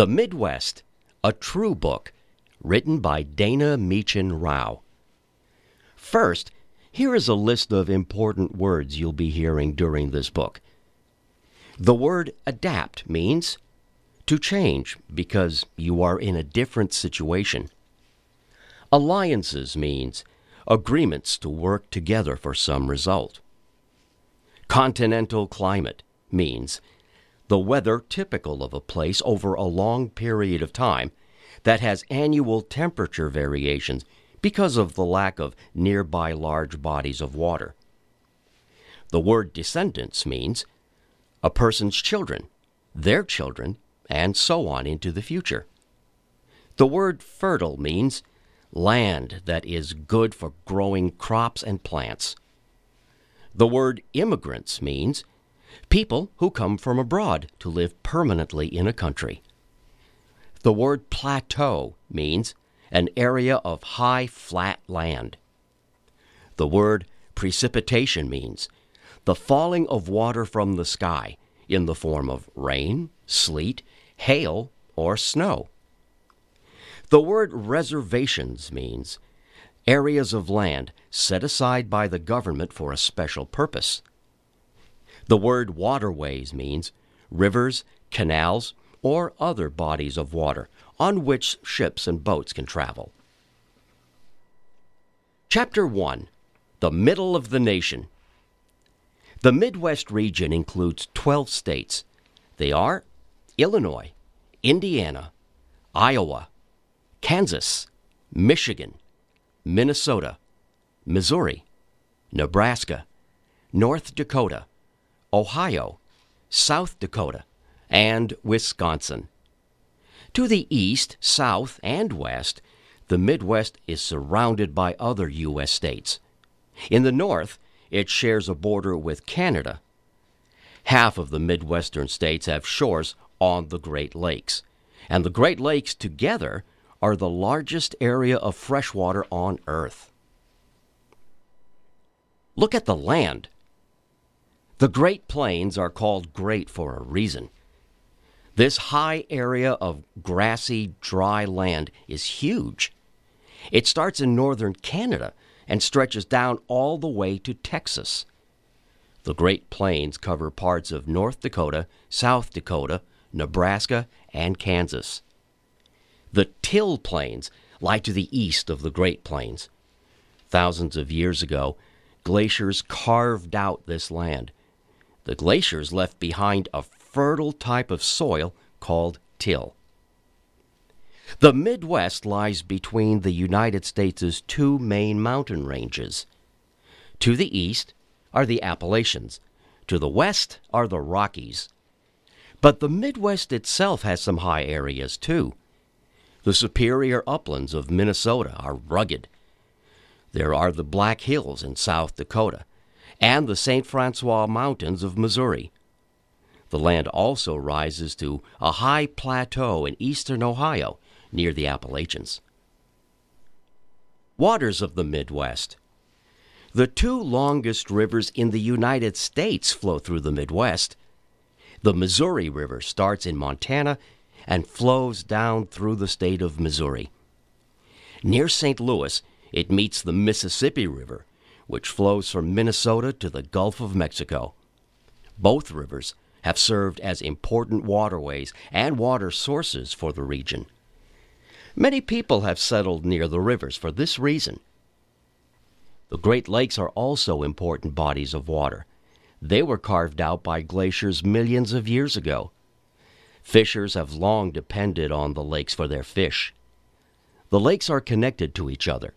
The Midwest, a true book, written by Dana Meachen Rau. First, here is a list of important words you'll be hearing during this book. The word adapt means to change because you are in a different situation. Alliances means agreements to work together for some result. Continental climate means the weather typical of a place over a long period of time that has annual temperature variations because of the lack of nearby large bodies of water. The word descendants means a person's children, their children, and so on into the future. The word fertile means land that is good for growing crops and plants. The word immigrants means people who come from abroad to live permanently in a country. The word plateau means an area of high flat land. The word precipitation means the falling of water from the sky in the form of rain, sleet, hail, or snow. The word reservations means areas of land set aside by the government for a special purpose. The word waterways means rivers, canals, or other bodies of water on which ships and boats can travel. Chapter 1 The Middle of the Nation. The Midwest region includes 12 states. They are Illinois, Indiana, Iowa, Kansas, Michigan, Minnesota, Missouri, Nebraska, North Dakota, Ohio, South Dakota, and Wisconsin. To the east, south, and west, the Midwest is surrounded by other U.S. states. In the north, it shares a border with Canada. Half of the Midwestern states have shores on the Great Lakes, and the Great Lakes together are the largest area of freshwater on Earth. Look at the land. The Great Plains are called great for a reason. This high area of grassy, dry land is huge. It starts in northern Canada and stretches down all the way to Texas. The Great Plains cover parts of North Dakota, South Dakota, Nebraska, and Kansas. The Till Plains lie to the east of the Great Plains. Thousands of years ago, glaciers carved out this land the glaciers left behind a fertile type of soil called till. The Midwest lies between the United States' two main mountain ranges. To the east are the Appalachians, to the west are the Rockies. But the Midwest itself has some high areas too. The superior uplands of Minnesota are rugged. There are the Black Hills in South Dakota, and the St. Francois Mountains of Missouri. The land also rises to a high plateau in eastern Ohio near the Appalachians. Waters of the Midwest. The two longest rivers in the United States flow through the Midwest. The Missouri River starts in Montana and flows down through the state of Missouri. Near St. Louis, it meets the Mississippi River which flows from Minnesota to the Gulf of Mexico. Both rivers have served as important waterways and water sources for the region. Many people have settled near the rivers for this reason. The Great Lakes are also important bodies of water. They were carved out by glaciers millions of years ago. Fishers have long depended on the lakes for their fish. The lakes are connected to each other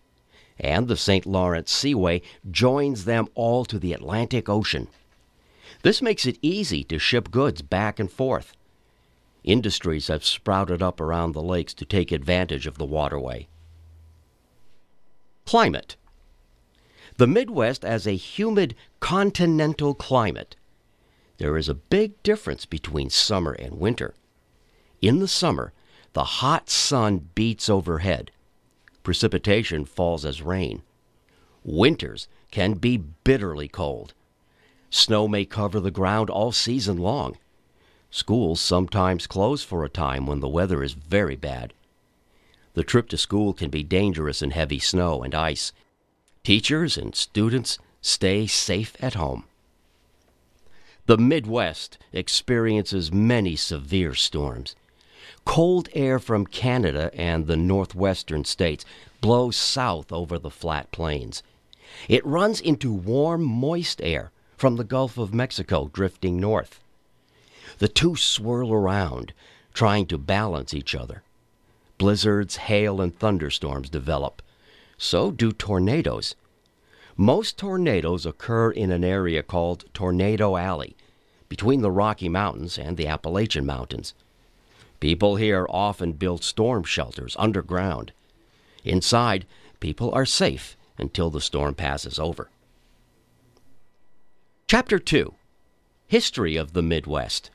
and the St. Lawrence Seaway joins them all to the Atlantic Ocean. This makes it easy to ship goods back and forth. Industries have sprouted up around the lakes to take advantage of the waterway. Climate The Midwest has a humid continental climate. There is a big difference between summer and winter. In the summer, the hot sun beats overhead precipitation falls as rain. Winters can be bitterly cold. Snow may cover the ground all season long. Schools sometimes close for a time when the weather is very bad. The trip to school can be dangerous in heavy snow and ice. Teachers and students stay safe at home. The Midwest experiences many severe storms. Cold air from Canada and the northwestern states blows south over the flat plains. It runs into warm, moist air from the Gulf of Mexico drifting north. The two swirl around, trying to balance each other. Blizzards, hail, and thunderstorms develop. So do tornadoes. Most tornadoes occur in an area called Tornado Alley, between the Rocky Mountains and the Appalachian Mountains. People here often build storm shelters underground. Inside, people are safe until the storm passes over. Chapter 2 History of the Midwest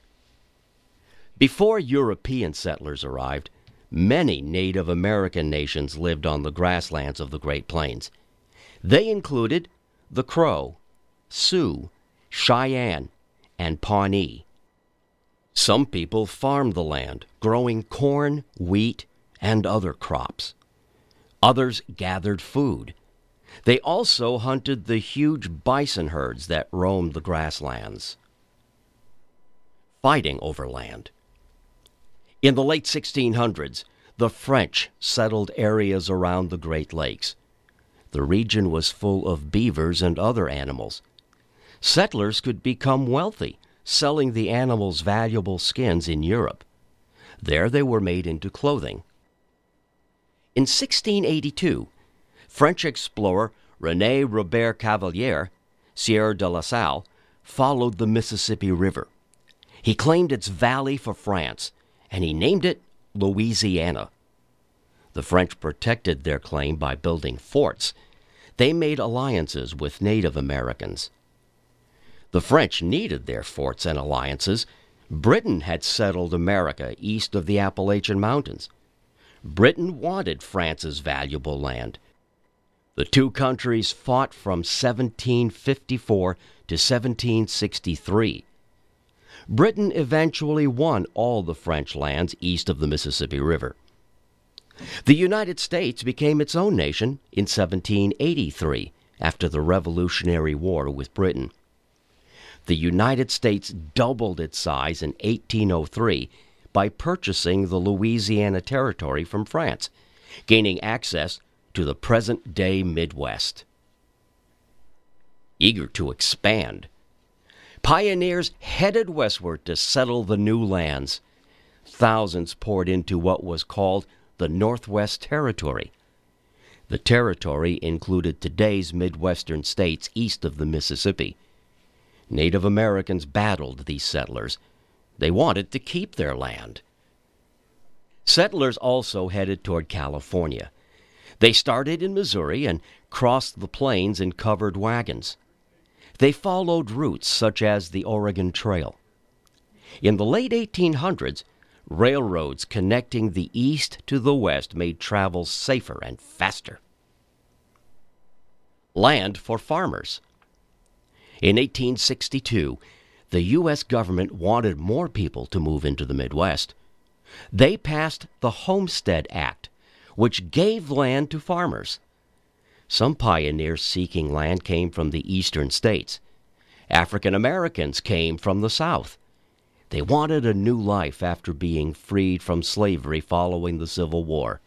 Before European settlers arrived, many Native American nations lived on the grasslands of the Great Plains. They included the Crow, Sioux, Cheyenne, and Pawnee. Some people farmed the land, growing corn, wheat, and other crops. Others gathered food. They also hunted the huge bison herds that roamed the grasslands. Fighting over land. In the late 1600s, the French settled areas around the Great Lakes. The region was full of beavers and other animals. Settlers could become wealthy, selling the animals' valuable skins in Europe. There they were made into clothing. In 1682, French explorer Rene Robert Cavelier, Sieur de la Salle, followed the Mississippi River. He claimed its valley for France, and he named it Louisiana. The French protected their claim by building forts. They made alliances with Native Americans. The French needed their forts and alliances. Britain had settled America east of the Appalachian Mountains. Britain wanted France's valuable land. The two countries fought from 1754 to 1763. Britain eventually won all the French lands east of the Mississippi River. The United States became its own nation in 1783 after the Revolutionary War with Britain. The United States doubled its size in 1803 by purchasing the Louisiana Territory from France, gaining access to the present day Midwest. Eager to expand, pioneers headed westward to settle the new lands. Thousands poured into what was called the Northwest Territory. The territory included today's Midwestern states east of the Mississippi. Native Americans battled these settlers. They wanted to keep their land. Settlers also headed toward California. They started in Missouri and crossed the plains in covered wagons. They followed routes such as the Oregon Trail. In the late 1800s, Railroads connecting the east to the west made travel safer and faster. Land for farmers. In 1862, the U.S. government wanted more people to move into the Midwest. They passed the Homestead Act, which gave land to farmers. Some pioneers seeking land came from the eastern states. African Americans came from the South. They wanted a new life after being freed from slavery following the Civil War.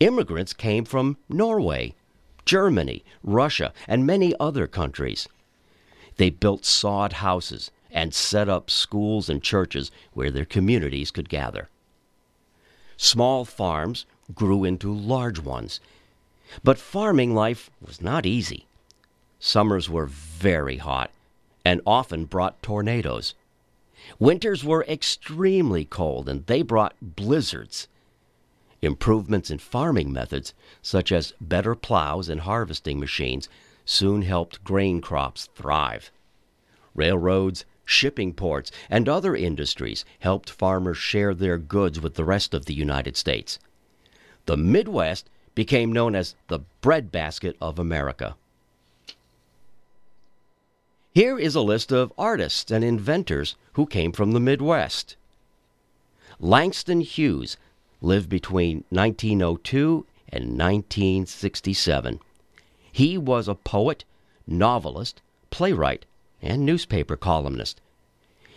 Immigrants came from Norway, Germany, Russia, and many other countries. They built sod houses and set up schools and churches where their communities could gather. Small farms grew into large ones. But farming life was not easy. Summers were very hot and often brought tornadoes. Winters were extremely cold and they brought blizzards. Improvements in farming methods, such as better plows and harvesting machines, soon helped grain crops thrive. Railroads, shipping ports, and other industries helped farmers share their goods with the rest of the United States. The Midwest became known as the breadbasket of America. Here is a list of artists and inventors who came from the Midwest. Langston Hughes lived between 1902 and 1967. He was a poet, novelist, playwright, and newspaper columnist.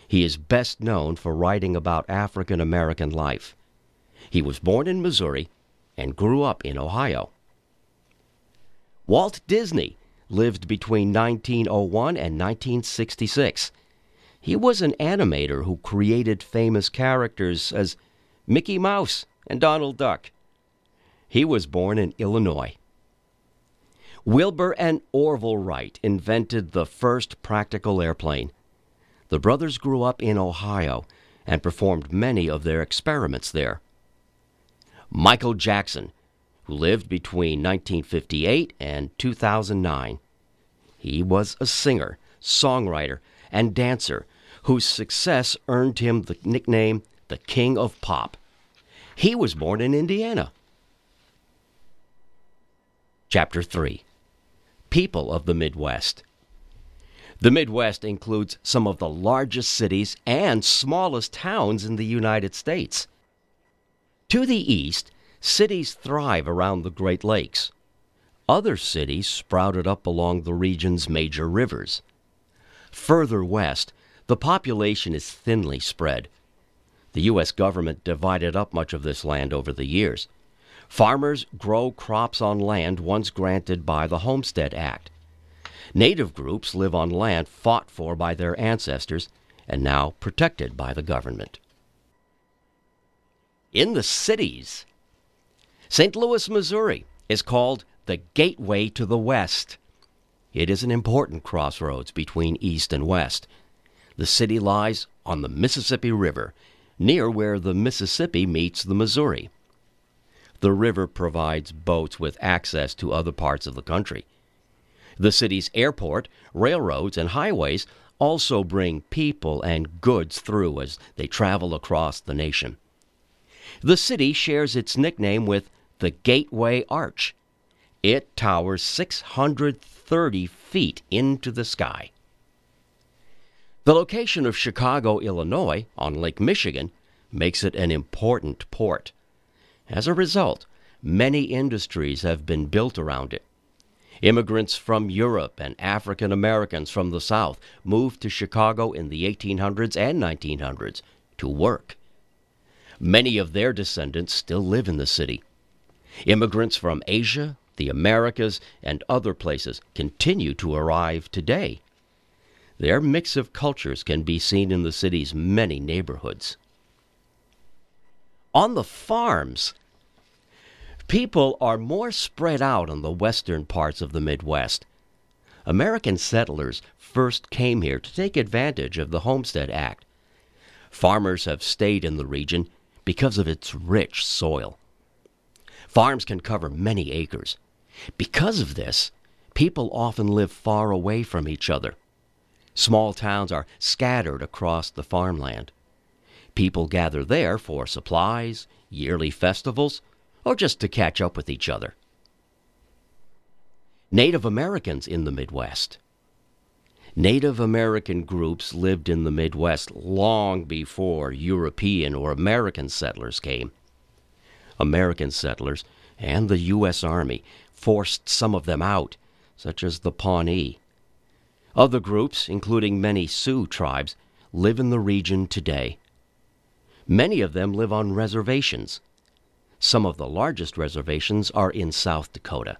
He is best known for writing about African American life. He was born in Missouri and grew up in Ohio. Walt Disney lived between 1901 and 1966. He was an animator who created famous characters as Mickey Mouse and Donald Duck. He was born in Illinois. Wilbur and Orville Wright invented the first practical airplane. The brothers grew up in Ohio and performed many of their experiments there. Michael Jackson, who lived between 1958 and 2009. He was a singer, songwriter, and dancer whose success earned him the nickname the King of Pop. He was born in Indiana. Chapter 3 People of the Midwest. The Midwest includes some of the largest cities and smallest towns in the United States. To the east, cities thrive around the Great Lakes. Other cities sprouted up along the region's major rivers. Further west, the population is thinly spread. The U.S. government divided up much of this land over the years. Farmers grow crops on land once granted by the Homestead Act. Native groups live on land fought for by their ancestors and now protected by the government. In the cities, St. Louis, Missouri is called the Gateway to the West. It is an important crossroads between East and West. The city lies on the Mississippi River, near where the Mississippi meets the Missouri. The river provides boats with access to other parts of the country. The city's airport, railroads, and highways also bring people and goods through as they travel across the nation. The city shares its nickname with the Gateway Arch. It towers 630 feet into the sky. The location of Chicago, Illinois, on Lake Michigan, makes it an important port. As a result, many industries have been built around it. Immigrants from Europe and African Americans from the South moved to Chicago in the 1800s and 1900s to work. Many of their descendants still live in the city. Immigrants from Asia, the Americas, and other places continue to arrive today. Their mix of cultures can be seen in the city's many neighborhoods on the farms. People are more spread out in the western parts of the Midwest. American settlers first came here to take advantage of the Homestead Act. Farmers have stayed in the region because of its rich soil. Farms can cover many acres. Because of this, people often live far away from each other. Small towns are scattered across the farmland. People gather there for supplies, yearly festivals, or just to catch up with each other. Native Americans in the Midwest. Native American groups lived in the Midwest long before European or American settlers came. American settlers and the U.S. Army forced some of them out, such as the Pawnee. Other groups, including many Sioux tribes, live in the region today. Many of them live on reservations. Some of the largest reservations are in South Dakota.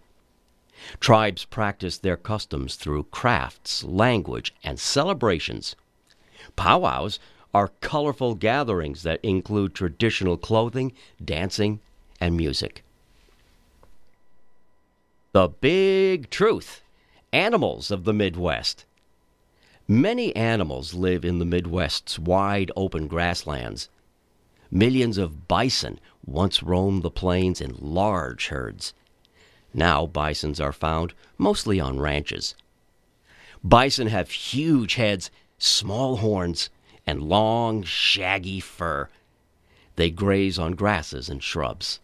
Tribes practice their customs through crafts, language, and celebrations. Powwows are colorful gatherings that include traditional clothing, dancing, and music. The Big Truth Animals of the Midwest. Many animals live in the Midwest's wide open grasslands. Millions of bison once roamed the plains in large herds. Now bisons are found mostly on ranches. Bison have huge heads, small horns, and long, shaggy fur. They graze on grasses and shrubs.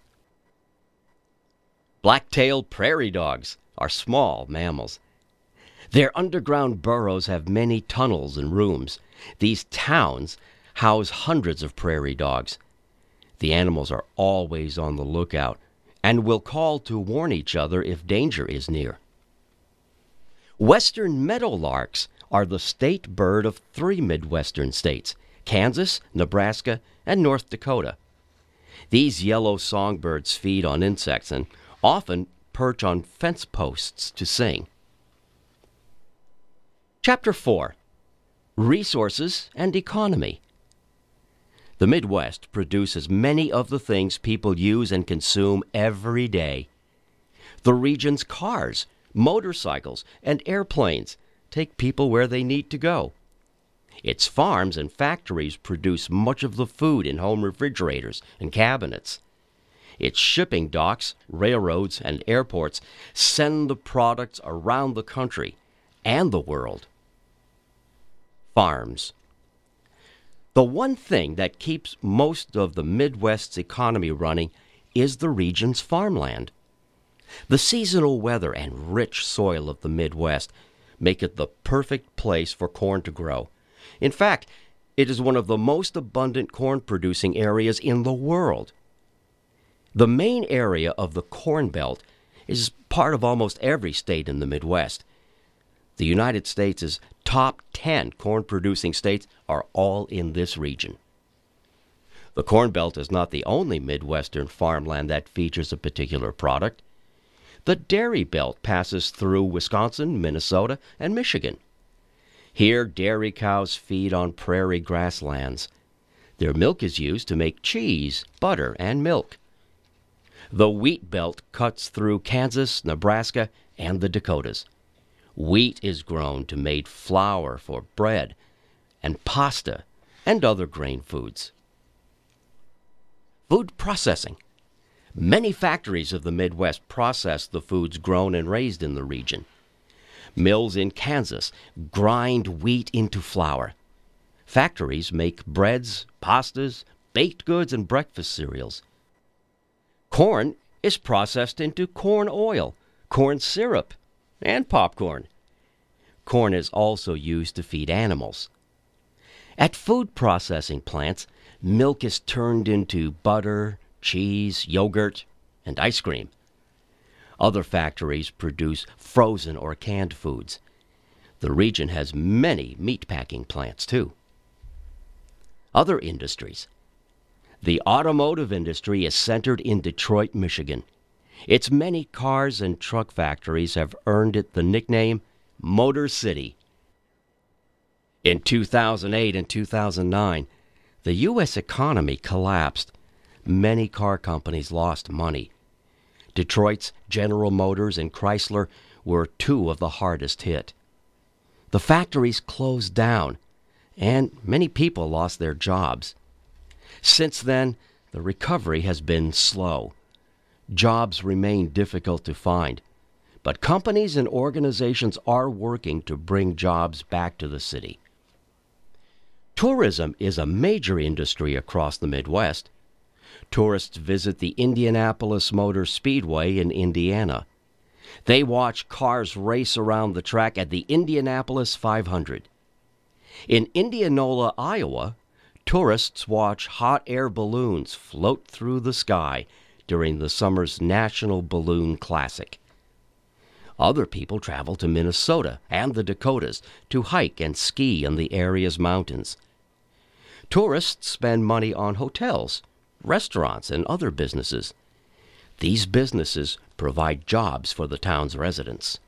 Black tailed prairie dogs are small mammals. Their underground burrows have many tunnels and rooms. These towns house hundreds of prairie dogs. The animals are always on the lookout and will call to warn each other if danger is near. Western meadowlarks are the state bird of three Midwestern states Kansas, Nebraska, and North Dakota. These yellow songbirds feed on insects and often perch on fence posts to sing. Chapter 4 Resources and Economy The Midwest produces many of the things people use and consume every day. The region's cars, motorcycles, and airplanes take people where they need to go. Its farms and factories produce much of the food in home refrigerators and cabinets. Its shipping docks, railroads, and airports send the products around the country and the world farms. The one thing that keeps most of the Midwest's economy running is the region's farmland. The seasonal weather and rich soil of the Midwest make it the perfect place for corn to grow. In fact, it is one of the most abundant corn producing areas in the world. The main area of the Corn Belt is part of almost every state in the Midwest. The United States' top 10 corn producing states are all in this region. The Corn Belt is not the only Midwestern farmland that features a particular product. The Dairy Belt passes through Wisconsin, Minnesota, and Michigan. Here, dairy cows feed on prairie grasslands. Their milk is used to make cheese, butter, and milk. The Wheat Belt cuts through Kansas, Nebraska, and the Dakotas. Wheat is grown to make flour for bread and pasta and other grain foods. Food processing. Many factories of the Midwest process the foods grown and raised in the region. Mills in Kansas grind wheat into flour. Factories make breads, pastas, baked goods, and breakfast cereals. Corn is processed into corn oil, corn syrup, and popcorn. Corn is also used to feed animals. At food processing plants, milk is turned into butter, cheese, yogurt, and ice cream. Other factories produce frozen or canned foods. The region has many meatpacking plants, too. Other industries. The automotive industry is centered in Detroit, Michigan. Its many cars and truck factories have earned it the nickname Motor City. In 2008 and 2009, the U.S. economy collapsed. Many car companies lost money. Detroit's General Motors and Chrysler were two of the hardest hit. The factories closed down, and many people lost their jobs. Since then, the recovery has been slow jobs remain difficult to find. But companies and organizations are working to bring jobs back to the city. Tourism is a major industry across the Midwest. Tourists visit the Indianapolis Motor Speedway in Indiana. They watch cars race around the track at the Indianapolis 500. In Indianola, Iowa, tourists watch hot air balloons float through the sky during the summer's National Balloon Classic. Other people travel to Minnesota and the Dakotas to hike and ski in the area's mountains. Tourists spend money on hotels, restaurants, and other businesses. These businesses provide jobs for the town's residents.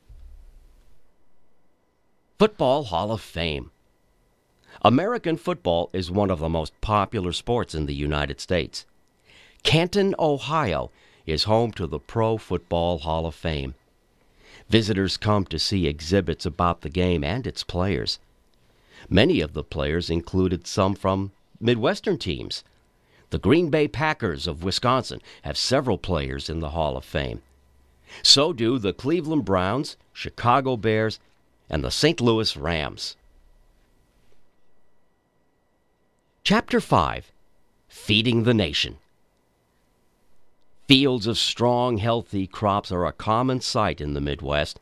Football Hall of Fame American football is one of the most popular sports in the United States. Canton, Ohio is home to the Pro Football Hall of Fame. Visitors come to see exhibits about the game and its players. Many of the players included some from Midwestern teams. The Green Bay Packers of Wisconsin have several players in the Hall of Fame. So do the Cleveland Browns, Chicago Bears, and the St. Louis Rams. Chapter 5 Feeding the Nation Fields of strong, healthy crops are a common sight in the Midwest.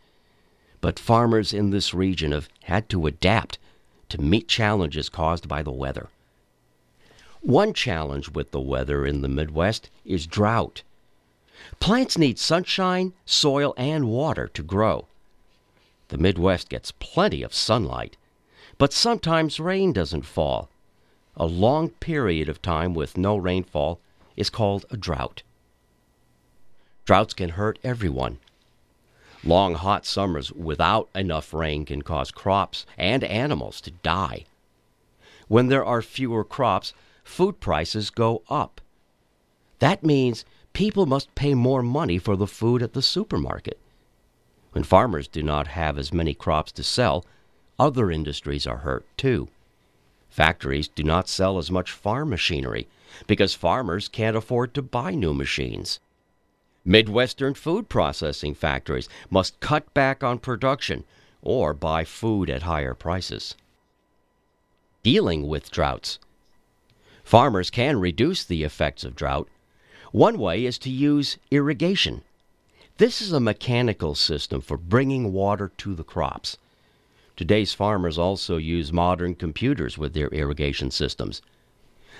but farmers in this region have had to adapt to meet challenges caused by the weather. One challenge with the weather in the Midwest is drought. Plants need sunshine, soil, and water to grow. The Midwest gets plenty of sunlight, but sometimes rain doesn't fall. A long period of time with no rainfall is called a drought. Droughts can hurt everyone. Long hot summers without enough rain can cause crops and animals to die. When there are fewer crops, food prices go up. That means people must pay more money for the food at the supermarket. When farmers do not have as many crops to sell, other industries are hurt too. Factories do not sell as much farm machinery because farmers can't afford to buy new machines. Midwestern food processing factories must cut back on production or buy food at higher prices. Dealing with droughts. Farmers can reduce the effects of drought. One way is to use irrigation. This is a mechanical system for bringing water to the crops. Today's farmers also use modern computers with their irrigation systems.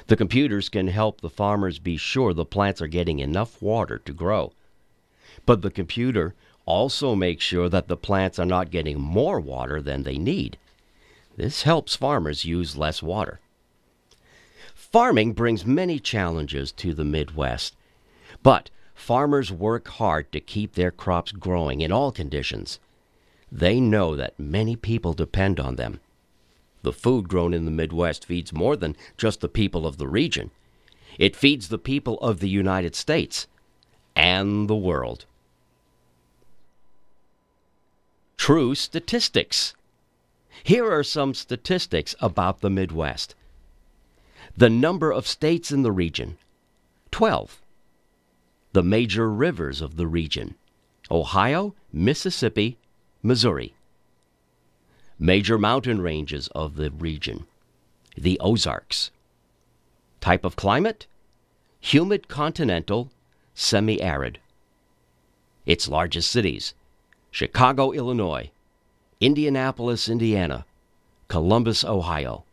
The computers can help the farmers be sure the plants are getting enough water to grow. But the computer also makes sure that the plants are not getting more water than they need. This helps farmers use less water. Farming brings many challenges to the Midwest, but farmers work hard to keep their crops growing in all conditions. They know that many people depend on them. The food grown in the Midwest feeds more than just the people of the region. It feeds the people of the United States and the world. True statistics. Here are some statistics about the Midwest. The number of states in the region 12. The major rivers of the region Ohio, Mississippi, Missouri. Major mountain ranges of the region the Ozarks. Type of climate humid continental, semi arid. Its largest cities Chicago, Illinois, Indianapolis, Indiana, Columbus, Ohio.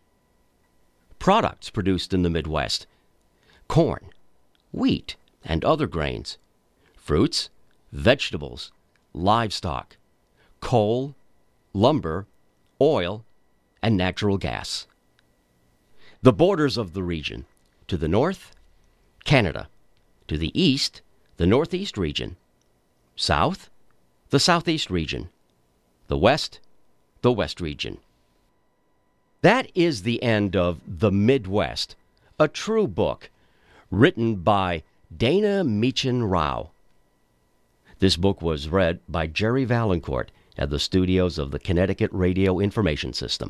Products produced in the Midwest corn, wheat, and other grains, fruits, vegetables, livestock, coal, lumber, oil, and natural gas. The borders of the region to the north, Canada, to the east, the northeast region, south, the southeast region, the west, the west region. That is the end of The Midwest, a true book written by Dana Meachen Rau. This book was read by Jerry Valancourt at the studios of the Connecticut Radio Information System.